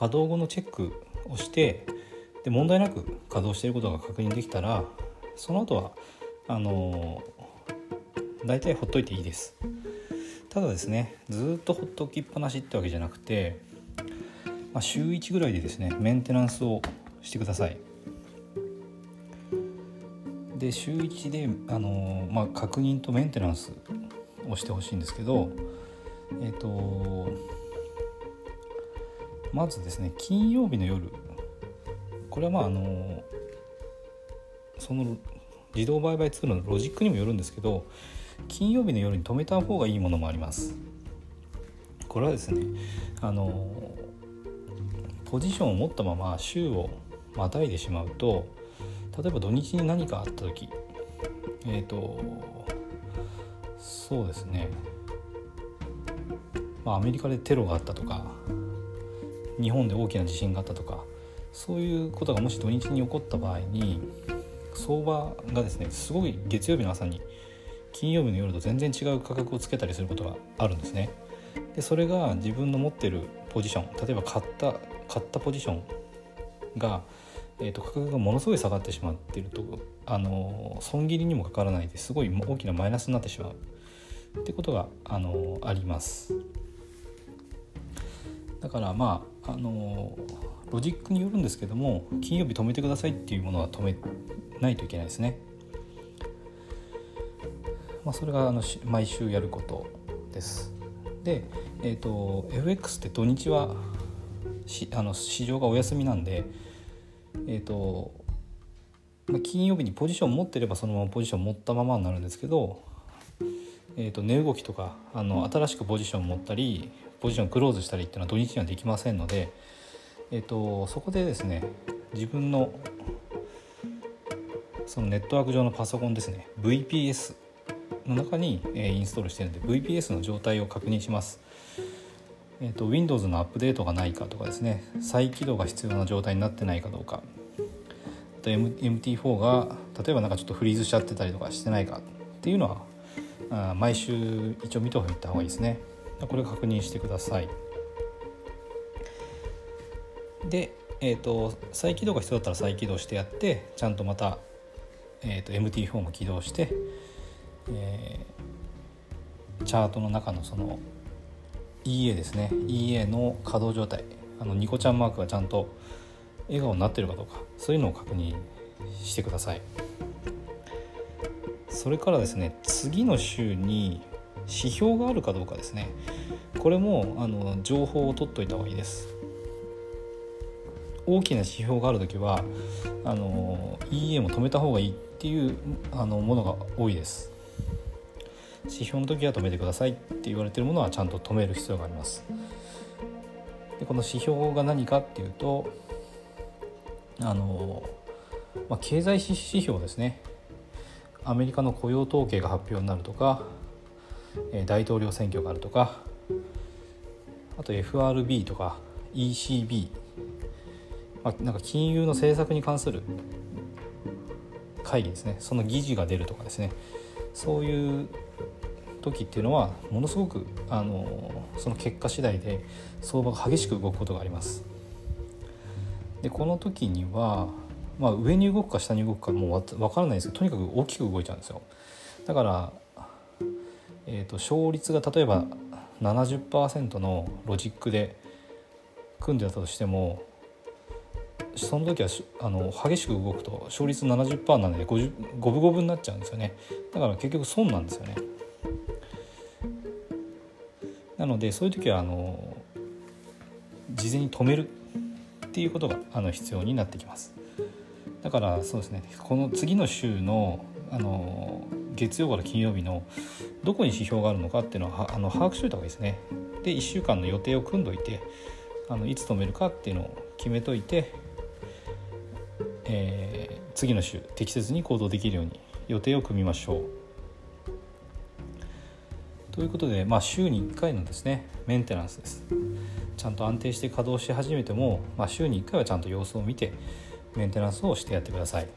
稼働後のチェックをしてで問題なく稼働していることが確認できたらその後はあの大体ほっといていいです。ただですねずっとほっときっぱなしってわけじゃなくて、まあ、週1ぐらいでですねメンテナンスをしてください。で週1であの、まあ、確認とメンテナンスをしてほしいんですけどえっ、とまずですね金曜日の夜これはまああのその自動売買ツールのロジックにもよるんですけど金曜日の夜に止めた方がいいものもあります。これはですねあのポジションを持ったまま週をまたいでしまうと例えば土日に何かあった時えっ、ー、とそうですね。まあアメリカでテロがあったとか日本で大きな地震があったとかそういうことがもし土日に起こった場合に相場がですねすごい月曜日の朝に金曜日の夜と全然違う価格をつけたりすることがあるんですね。でそれが自分の持ってるポジション例えば買った買ったポジションが、えーと、価格がものすごい下がってしまっているとあの損切りにもかからないですごい大きなマイナスになってしまうってことがあのあります。だからまああのロジックによるんですけども金曜日止めてくださいっていうものは止めないといけないですね。まあ、それがあの毎週やることです。で、えーと、FX って土日はしあの市場がお休みなんで、えーとまあ、金曜日にポジション持ってればそのままポジション持ったままになるんですけど、えーと、値動きとかあの新しくポジション持ったりポジションクローズしたりっていうのは土日にはできませんので、えーとそこでですね自分のそのネットワーク上のパソコンですね VPS の中に、えインストールしてるので VPS の状態を確認します。えーと、Windows のアップデートがないかとかですね再起動が必要な状態になってないかどうかあと MT4 が例えばなんかちょっとフリーズしちゃってたりとかしてないかっていうのはあ毎週一応見ておいた方がいいですね。これ確認してください。で、えーと、再起動が必要だったら再起動してやってちゃんとまた、えーと MT4 も起動してえー、チャートの中のその EA ですね。EA の稼働状態。あのニコちゃんマークがちゃんと笑顔になってるかどうか。そういうのを確認してください。それからですね次の週に指標があるかどうかですね。これもあの情報を取っといた方がいいです。大きな指標がある時はあの EA も止めた方がいいっていうあのものが多いです。指標の時は止めてくださいって言われてるものはちゃんと止める必要があります。でこの指標が何かっていうとあの、まあ、経済指標ですね。アメリカの雇用統計が発表になるとか大統領選挙があるとかあと FRB とか ECB、まあ、なんか金融の政策に関する会議ですねその議事が出るとかですねそういう時っていうのはものすごくあのその結果次第で相場が激しく動くことがあります。でこの時には、まあ、上に動くか下に動くかもう分からないですけどとにかく大きく動いちゃうんですよ。だから、えーと、勝率が例えば70%のロジックで組んでたとしてもその時はあの激しく動くと勝率70%なので5分5分になっちゃうんですよね。だから結局損なんですよね。なのでそういう時はあの事前に止めるっていうことがあの必要になってきます。だからそうですね。この次の週のあの月曜から金曜日のどこに指標があるのかっていうのはあの把握しておいた方がいいですね。で1週間の予定を組んどいてあのいつ止めるかっていうのを決めといて、えー、次の週適切に行動できるように予定を組みましょう。ということで、まあ、週に1回のですねメンテナンスです。ちゃんと安定して稼働し始めても、まあ、週に1回はちゃんと様子を見てメンテナンスをしてやってください。